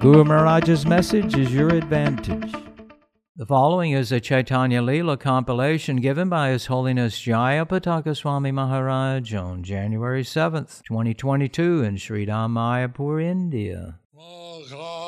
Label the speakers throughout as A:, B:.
A: Guru Maharaj's message is your advantage. The following is a Chaitanya Leela compilation given by His Holiness Jaya Pataka Swami Maharaj on January 7th, 2022 in Sri Mayapur, India.
B: Makakarotidatalam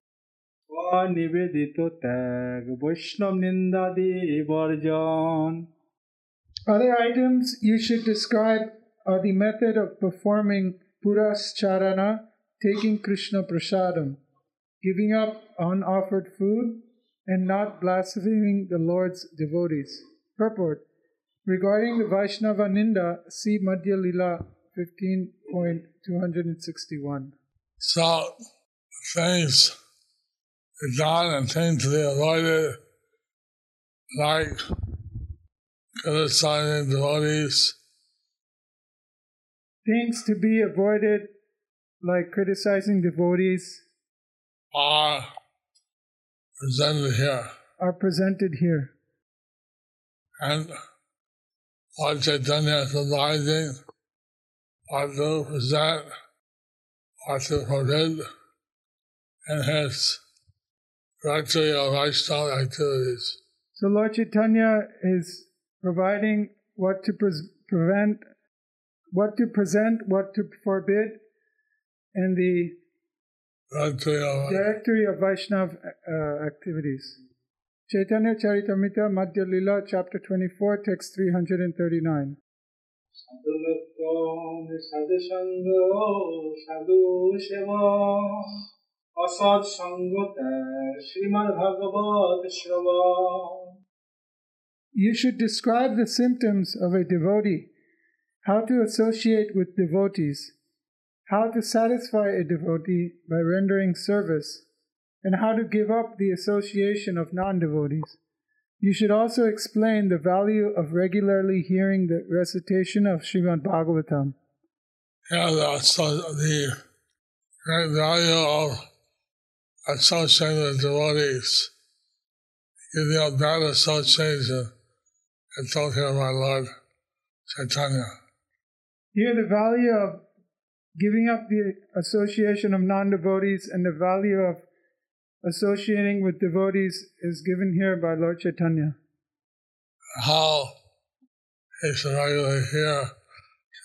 C: অনিবেদিত ত্যাগ বৈষ্ণব নিন্দাদি বর্জন
D: Other items you should describe are the method of performing Purascharana, taking Krishna Prasadam, giving up unoffered food, and not blaspheming the Lord's devotees. Purport Regarding the Vaishnava Ninda, see Madhya Lila 15.261.
B: So things done and things to be avoided like criticizing devotees
D: Things to be avoided, like criticizing devotees,
B: are presented here.
D: are presented here.
B: And Lord Chaitanya is advising what to present, what to forbid in his directory of Vaishnava activities.
D: So Lord Chaitanya is providing what to pres- prevent, what to present, what to forbid in the
B: Directory of
D: directory of Vaishnav uh, activities. Chaitanya Charitamrita Madhya Lila, chapter 24, text 339.
C: সাধুলক্ষণ সাধু সঙ্গ সাধু সেবা অসৎ সঙ্গ ত্যাগ শ্রীমদ ভাগবত শ্রবণ
D: You should describe the symptoms of a devotee, how to associate with devotees, how to satisfy a devotee by rendering service, and how to give up the association of non devotees. You should also explain the value of regularly hearing the recitation of Srimad Bhagavatam.
B: Yeah, that's so the great value of associating with devotees. Giving up bad association and talking about Lord Chaitanya.
D: Here, the value of giving up the association of non devotees and the value of associating with devotees is given here by Lord Chaitanya.
B: How he should regularly hear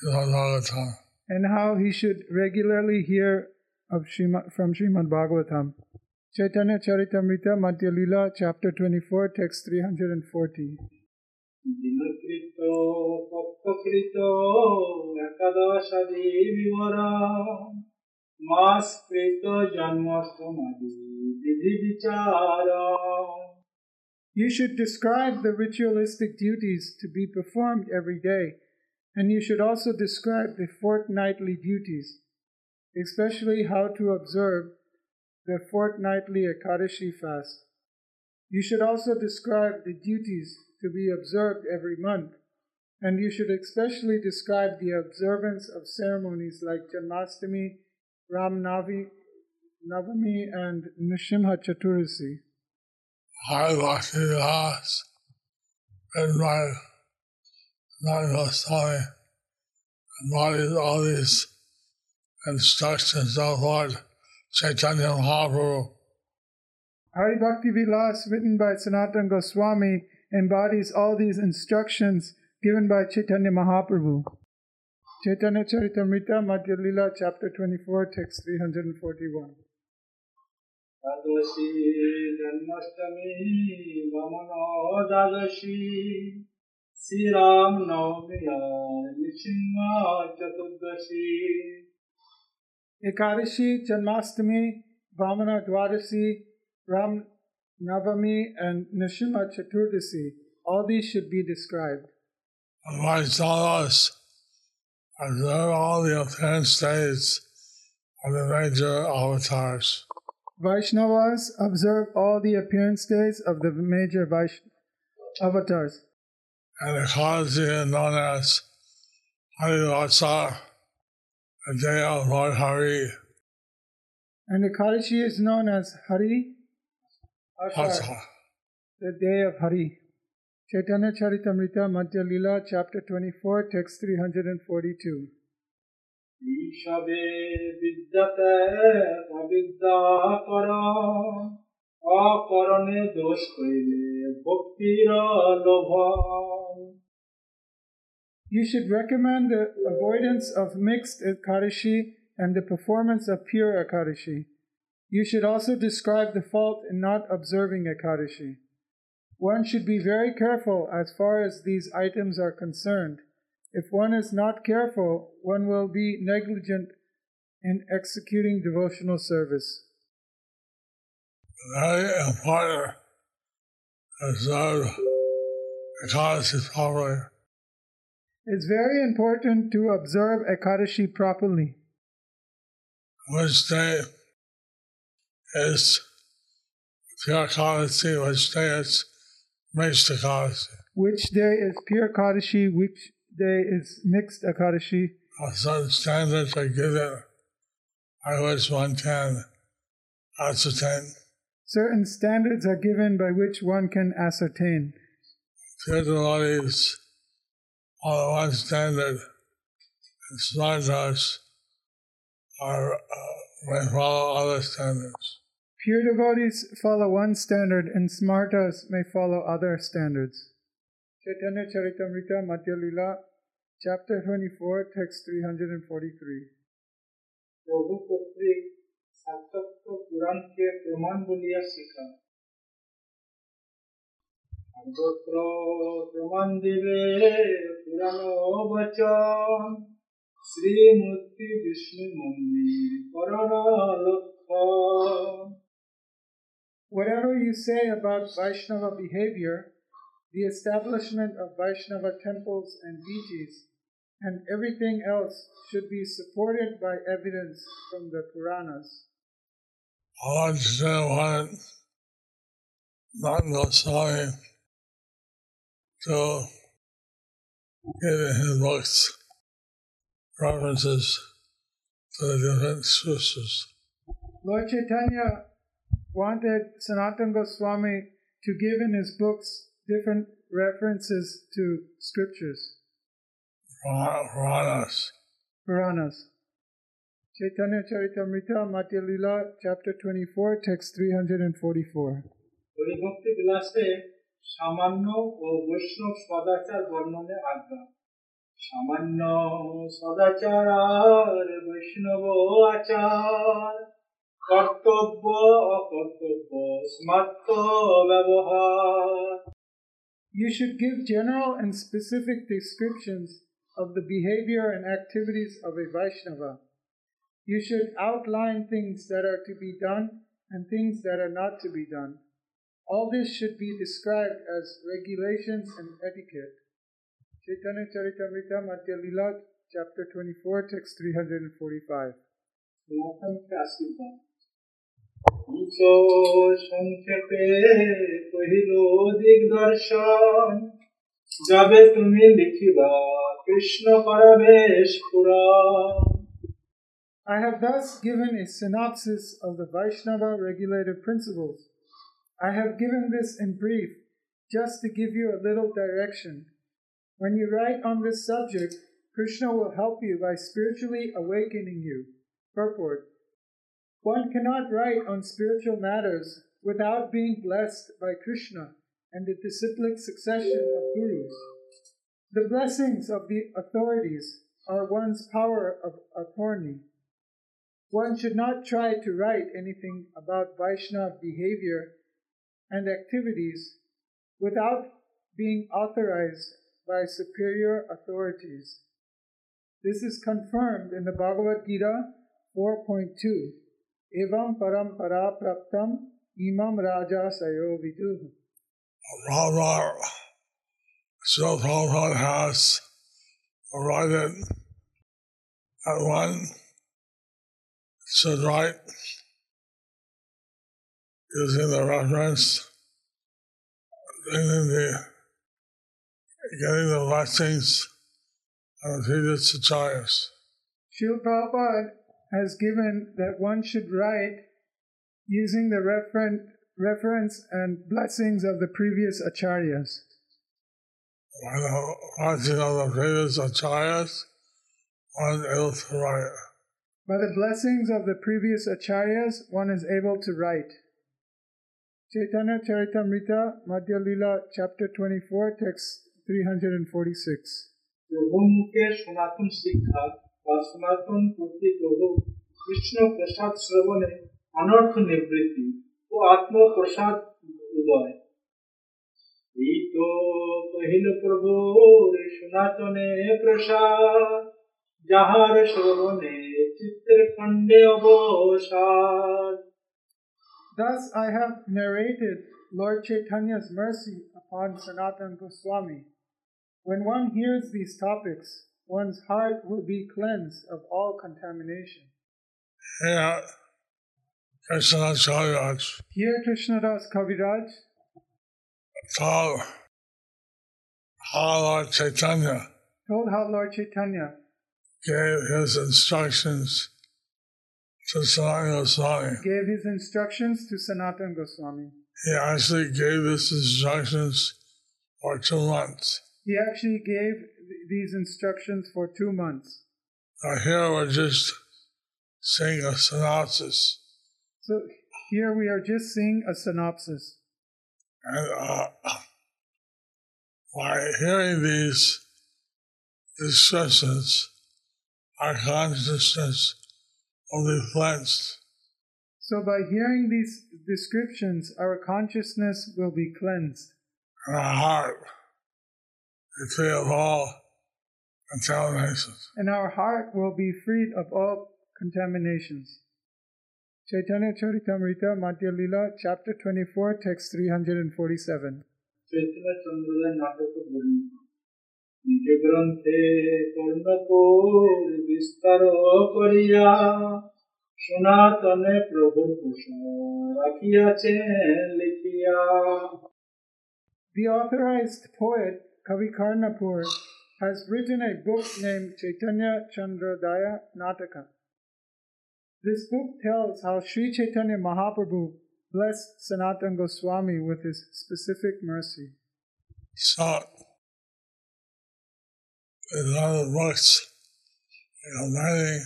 B: Srimad Bhagavatam.
D: and how he should regularly hear of Srimad, from Srimad Bhagavatam. Chaitanya Charitamrita Madhya Lila, chapter 24, text 340.
C: দিনকৃত পক্ষকৃত একাদশাদি বিবরণ মাসকৃত জন্মাষ্টমাদি বিধি বিচারণ
D: You should describe the ritualistic duties to be performed every day, and you should also describe the fortnightly duties, especially how to observe the fortnightly Ekadashi fast. You should also describe the duties to be observed every month, and you should especially describe the observance of ceremonies like Janmastami, Ram Navi, Navami, and Nrisimha Chaturdasi.
B: I watched the last and my not Goswami and what is all these instructions of Lord Chaitanya Mahaprabhu.
D: Hari Bhakti Vilas, written by Sanatan Goswami, embodies all these instructions given by Chaitanya Mahaprabhu. Chaitanya Charitamrita, Madhya Lila, chapter 24, text 341.
C: Dwadashi Janmashtami वमनो Dwadashi Shri Ram Navami Narasimha Chaturdashi
D: Ekadashi, Janmastami, Vamana Dwadasi, Ram Navami, and Nrisimha Chaturdasi. All these should be described.
B: Vaishnavas observe all the appearance days of the major avatars.
D: Vaishnavas observe all the appearance days of the major Vaish- avatars.
B: And the Ekadashi is known as Harivasara, Ajay Lord Hari.
D: And the Ekadashi is known as Hari Ashar, the day of Hari. Chaitanya Charitamrita Madhya Lila, chapter 24, text 342.
C: ঈশবে বিদ্যাতে অবিদ্যা কর অকরণে দোষ হইলে ভক্তির লোভ
D: you should recommend the avoidance of mixed Ekadashi and the performance of pure Ekadashi. You should also describe the fault in not observing Ekadashi. One should be very careful as far as these items are concerned. If one is not careful, one will be negligent in executing devotional service.
B: Very important to observe Ekadashi properly.
D: It's very important to observe Ekadashi properly.
B: Which day is pure Ekadashi, which day is mixed Ekadashi.
D: Which day is pure Ekadashi, which day is mixed Ekadashi.
B: certain standards are given by which one can ascertain
D: Certain standards are given by which one can ascertain.
B: pure devotees follow one standard and smartas are uh, may follow other standards.
D: Pure devotees follow one standard, and smartas may follow other standards. Chaitanya Charitamrita Madhya Lila, chapter 24, text 343.
C: প্রভু কর্তৃক সার্থক্য পুরাণকে প্রমাণ বলিয়া শিখা সর্বত্র প্রমাণ দিবে পুরাণ বচন শ্রীমূর্তি বিষ্ণু মন্দির করণ লক্ষণ
D: Whatever you say about Vaishnava behavior, the establishment of Vaishnava temples and deities, and everything else should be supported by evidence from the Puranas.
B: I want to say one not Goswami to give in his books references to the different sources.
D: Lord Chaitanya wanted Sanatana Goswami to give in his books different references to scriptures,
B: Pura- Puranas.
D: Puranas. Chaitanya Charitamrita Madhya Lila, chapter 24, text 344.
C: হরিভক্তি বিলাসে সামান্য ও বৈষ্ণব সদাচার বর্ণনে আজ্ঞা সামান্য সদাচার আর বৈষ্ণব আচার কর্তব্য অকর্তব্য স্মার্ত ব্যবহার
D: You should give general and specific descriptions of the behavior and activities of a Vaishnava. You should outline things that are to be done and things that are not to be done. All this should be described as regulations and etiquette. Chaitanya Charitamrita Madhya Lila, chapter 24, text 345.
C: সনাতনকে আশীর্বাদ উচ্চ সংক্ষেপে কহিল দিগদর্শন যাবে তুমি লিখিবা কৃষ্ণ করাবেশ পুরাণ
D: I have thus given a synopsis of the Vaishnava regulative principles. I have given this in brief, just to give you a little direction. When you write on this subject, Krishna will help you by spiritually awakening you. Purport One cannot write on spiritual matters without being blessed by Krishna and the disciplic succession of gurus. The blessings of the authorities are one's power of attorney. One should not try to write anything about Vaishnav behavior and activities without being authorized by superior authorities. This is confirmed in the Bhagavad Gita 4.2. Evam param para praptam imam rajarsayo viduh.
B: Rama Srila Prabhupada has arrived at one should write using the reference, getting the, getting the blessings of the previous acharyas.
D: Srila Prabhupada has given that one should write using the referen- reference and blessings of the previous acharyas.
B: By the blessing of the previous acharyas, one is able to write.
D: By the blessings of the previous acharyas, one is able to write. Chaitanya Charitamrita, Madhya Lila, chapter 24, text 346.
C: প্রভুমুখে সনাতন শিক্ষা বা সনাতন প্রতি কৃষ্ণ প্রসাদ শ্রবণে অনর্থ নিবৃত্তি ও আত্মপ্রসাদ উদয় এই তো কহিল প্রভু সনাতনে প্রসাদ যাহার শ্রবণে চিত্রের খণ্ডে অবসাদ
D: Thus I have narrated Lord Chaitanya's mercy upon Sanatan Goswami. When one hears these topics, one's heart will be cleansed of all contamination.
B: Here, Krishna Charyaj
D: Here Krishnadas Kaviraj
B: told how Lord Chaitanya
D: told how Lord Chaitanya
B: gave his instructions to Sanatana Goswami.
D: gave his instructions to Sanatan Goswami.
B: He actually gave his instructions for two months.
D: He actually gave th- these instructions for two months.
B: Now here we're just seeing a synopsis.
D: So here we are just seeing a synopsis.
B: And uh, by hearing these discussions, our consciousness will be cleansed.
D: So by hearing these descriptions, our consciousness will be cleansed.
B: and our heart is free of all contaminations.
D: and our heart will be freed of all contaminations. Chaitanya Charitamrita Madhya Lila, chapter 24, text 347.
C: বিস্তার করিয়া সনাতনে প্রভু রাখিয়াছেন লিখিয়া
D: The authorized poet Kavi Karnapur has written a book named Chaitanya Chandrodaya Nataka. This book tells how Sri Chaitanya Mahaprabhu blessed Sanatan Goswami with his specific mercy.
B: So in the books, you know, many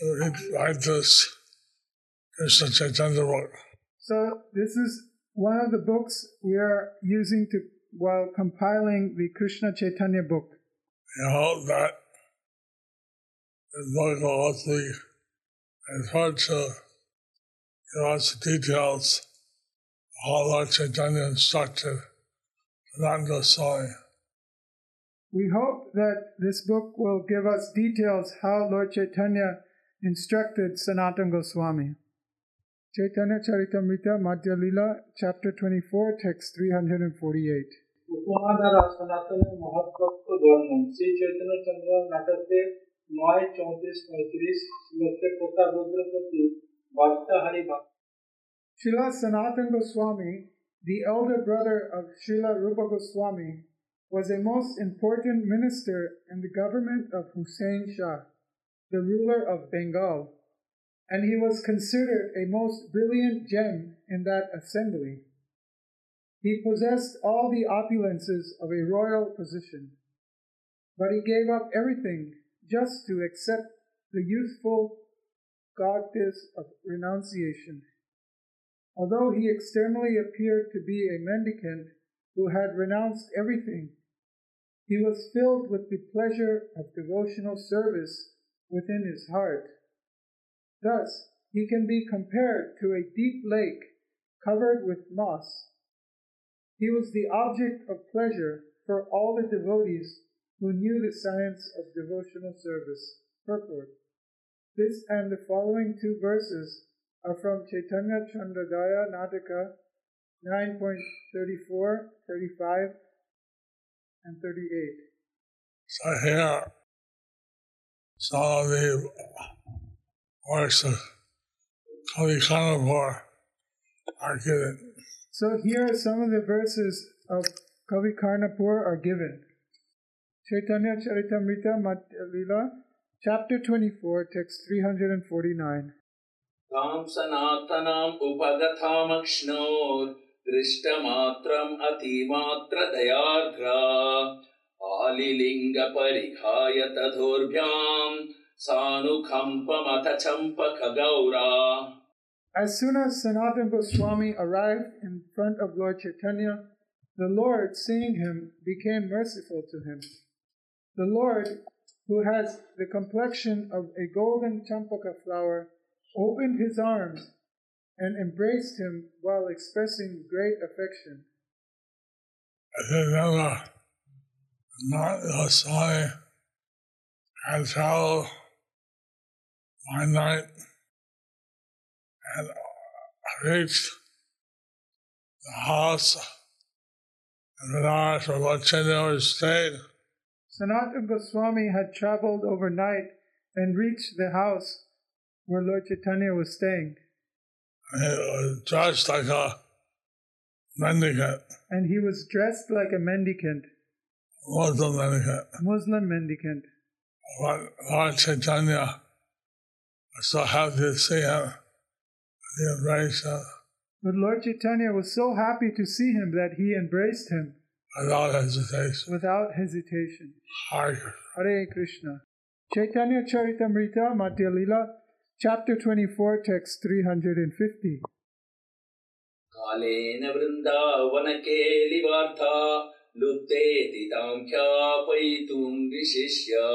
B: to read, write this Krishna Chaitanya book.
D: So this is one of the books we are using to while compiling the Krishna Chaitanya book.
B: You know, that this book will hopefully refer to give us the details of how Lord Chaitanya instructed Sanatana Goswami.
D: We hope that this book will give us details how Lord Chaitanya instructed Sanatan Goswami. Chaitanya Charitamrita Madhya Lila, chapter 24, text 348.
C: উপমা দ্বারা সনাতনের মহত্তত্ব বর্ণন শ্রী চৈতন্য চন্দ্র নাটকের নয় চৌত্রিশ পঁয়ত্রিশ শ্লোকে পোতা রুদ্রপতি বার্তাহারি বাক্য
D: Srila Sanatan Goswami, the elder brother of Srila Rupa Goswami, was a most important minister in the government of Hussein Shah, the ruler of Bengal, and he was considered a most brilliant gem in that assembly. He possessed all the opulences of a royal position, but he gave up everything just to accept the youthful goddess of renunciation. Although he externally appeared to be a mendicant who had renounced everything, he was filled with the pleasure of devotional service within his heart. Thus, he can be compared to a deep lake covered with moss. He was the object of pleasure for all the devotees who knew the science of devotional service. Purport. This and the following two verses are from Chaitanya Chandrodaya Nataka 9.34, 35, and 38.
B: So here, some of the works of Kavi Karnapur are given.
D: So here, some of the verses of Kavi Karnapur are given. Chaitanya Charitamrita Madhya Lila, chapter 24, text 349.
E: तां सनातनाम् उपगथामक्ष्णोर्दृष्टमात्रम् अतिमात्रदयार्घ्रा अतिमात्रदयार्द्रा आलिलिङ्गपरिघाय तथोर्भ्याम् सानुकम्पमथ चम्पखगौरा
D: As soon as Sanatana Goswami arrived in front of Lord Chaitanya, the Lord, seeing him, became merciful to him. The Lord, who has the complexion of a golden champaka flower, opened his arms and embraced him while expressing great affection.
B: I not the Swami had traveled one night and reached the house Benares where Lord Chaitanya was staying.
D: Sanatana Goswami had traveled overnight and reached the house where Lord Chaitanya was staying,
B: And he was dressed like a mendicant,
D: and he was dressed like a mendicant,
B: Muslim mendicant.
D: Muslim mendicant.
B: But Lord Chaitanya was so happy to see him. He embraced him
D: But Lord Chaitanya was so happy to see him that he embraced him
B: without hesitation.
D: without hesitation.
B: Hare Krishna.
D: Hare Krishna. Chaitanya Charitamrita Madhya Lila, chapter 24, text 350.
E: कालेन वृन्दावनकेलिवार्था लुप्तेति तां ख्यापयितुम् विशिष्य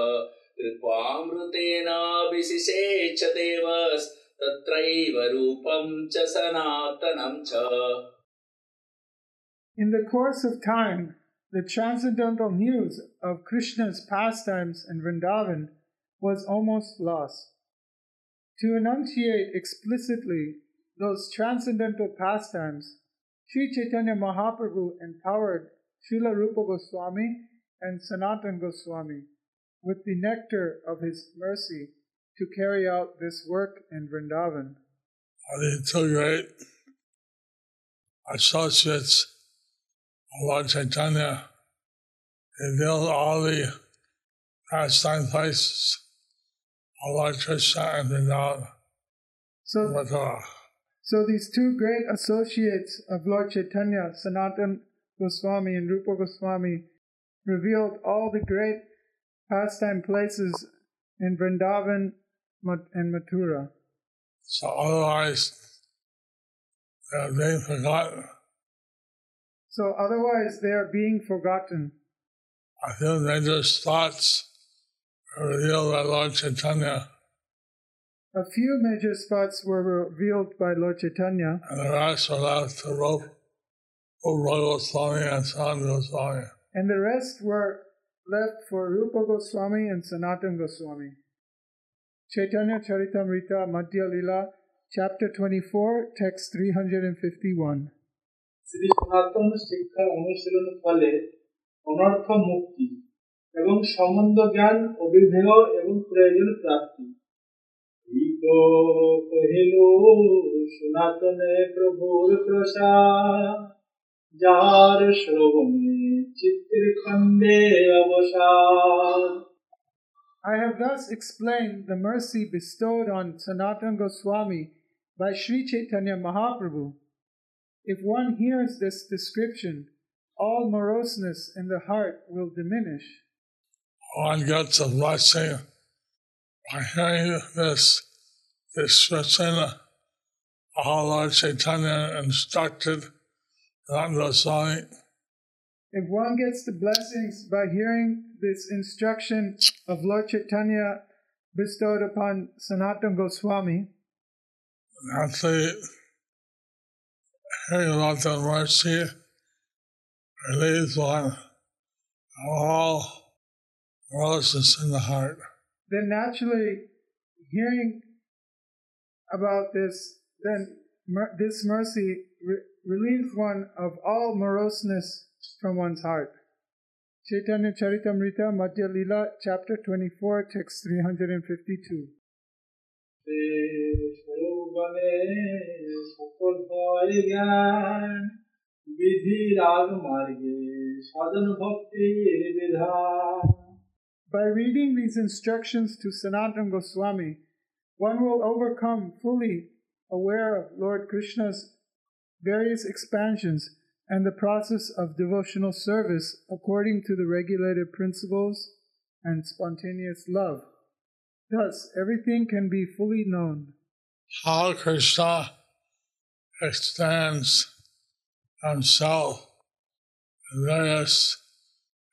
E: कृत्वामृतेनाभिशिषे च देवस्तत्रैव रूपम् च सनातनम् च
D: In the course of time, the transcendental news of Krishna's pastimes in Vrindavan was almost lost. To enunciate explicitly those transcendental pastimes, Sri Chaitanya Mahaprabhu empowered Srila Rupa Goswami and Sanatan Goswami with the nectar of his mercy to carry out this work in Vrindavan.
B: Are the two great associates of Lord Chaitanya revealed all the pastime places of Lord Krishna and Vrindavan.
D: So,
B: uh,
D: So these two great associates of Lord Chaitanya, Sanatan Goswami and Rupa Goswami, revealed all the great pastime places in Vrindavan and Mathura.
B: So otherwise, uh, they are being forgotten.
D: So otherwise they are being forgotten.
B: I feel major spots are revealed by Lord Chaitanya,
D: A few major spots were revealed by Lord Chaitanya,
B: and the rest were left to Rupa Goswami and Sanat Goswami.
D: and the rest were left for Rupa Goswami and Sanatan Goswami. Chaitanya Charitamrita Madhya Lila, chapter 24, text 351.
C: Shri সনাতন শিক্ষা অনুশীলন ফলে অনর্থ মুক্তি এবং সম্বন্ধ জ্ঞান অভিধেয় এবং প্রয়োজন প্রাপ্তি এই তো কহিল সনাতনে প্রভুর প্রসাদ যার শ্রবণে চিত্রখণ্ডে অবসাদ
D: I have thus explained the mercy bestowed on Sanatan Goswami by Sri Chaitanya Mahaprabhu. If one hears this description, all moroseness in the heart will diminish.
B: One gets a blessing by hearing this description of how Lord Chaitanya instructed
D: if one gets the blessings by hearing this instruction of Lord Chaitanya bestowed upon Sanatan Goswami,
B: Actually, hearing about the mercy relieves one all roses in the heart.
D: Then naturally, hearing about this, then mer- this mercy re- relieves one of all moroseness from one's heart. Chaitanya Charitamrita Madhya Lila, chapter 24, text 352. By reading these instructions to Sanatana Goswami, one will overcome fully aware of Lord Krishna's various expansions and the process of devotional service according to the regulated principles and spontaneous love. Thus, everything can be fully known.
B: How Krishna extends himself in various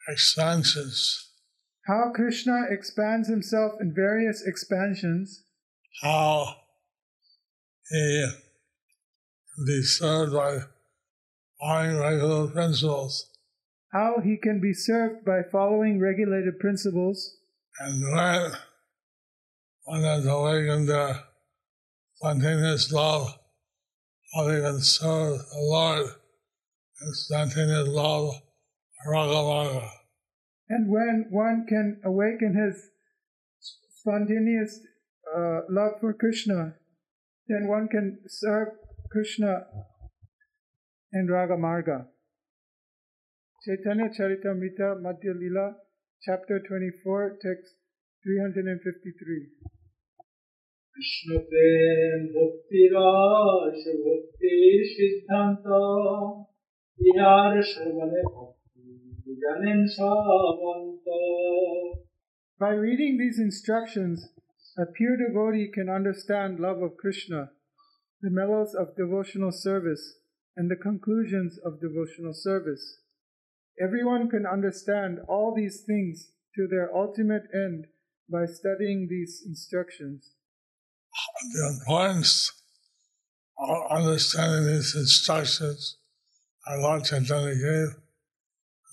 B: expansions.
D: How Krishna expands himself in various expansions,
B: how he be served by following regular principles,
D: how he can be served by following regulated principles,
B: and when one has awakened the spontaneous love, how he can serve the Lord in spontaneous love, raga raga.
D: and when one can awaken his spontaneous uh, love for Krishna, then one can serve Krishna in Raga Marga. Chaitanya Charitamrita Madhya Lila, chapter 24, text 353.
C: Krishna প্রেম ভক্তি রস ভক্তির সিদ্ধান্ত ইহার শ্রবণে ভক্তি জানেন সবন্ত
D: By reading these instructions, a pure devotee can understand love of Krishna, the mellows of devotional service, and the conclusions of devotional service. Everyone can understand all these things to their ultimate end by studying these instructions.
B: The importance of understanding these instructions our Lord Chaitanya gave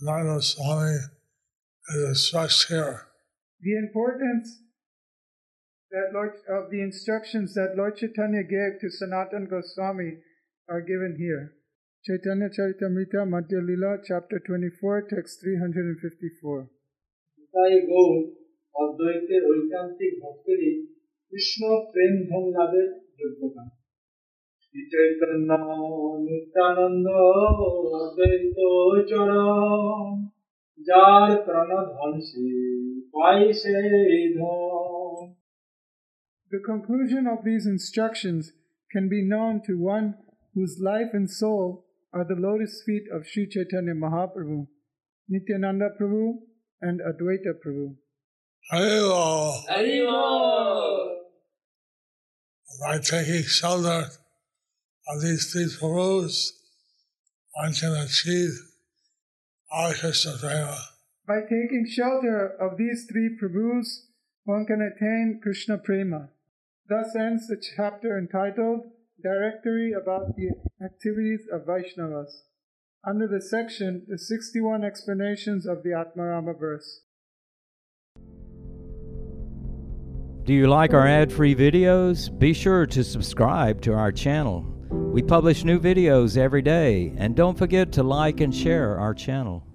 B: Nanda Swami is stressed here.
D: The importance that Lord, of the instructions that Lord Chaitanya gave to Sanatan Goswami are given here. Chaitanya Charitamrita Madhya Lila, chapter 24, text 354.
C: তাই গৌর অদ্বৈতের ঐকান্তিক ভক্তেরই কৃষ্ণ প্রেম ধন লাভের যোগ্যতা শ্রী চৈতন্য নিত্যানন্দ অদ্বৈত চরণ যার prawn ধন সে পাই সেই ধন
D: the conclusion of these instructions can be known to one whose life and soul are the lotus feet of Sri Chaitanya Mahaprabhu, Nityananda Prabhu, and Advaita Prabhu.
E: Haribo.
B: By taking shelter of these three Prabhus, one can achieve our Krishna Prema.
D: By taking shelter of these three Prabhus, one can attain Krishna Prema. Thus ends the chapter entitled Directory about the Activities of Vaishnavas. Under the section, the 61 explanations of the Atmarama verse.
A: Do you like our ad free videos? Be sure to subscribe to our channel. We publish new videos every day, and don't forget to like and share our channel.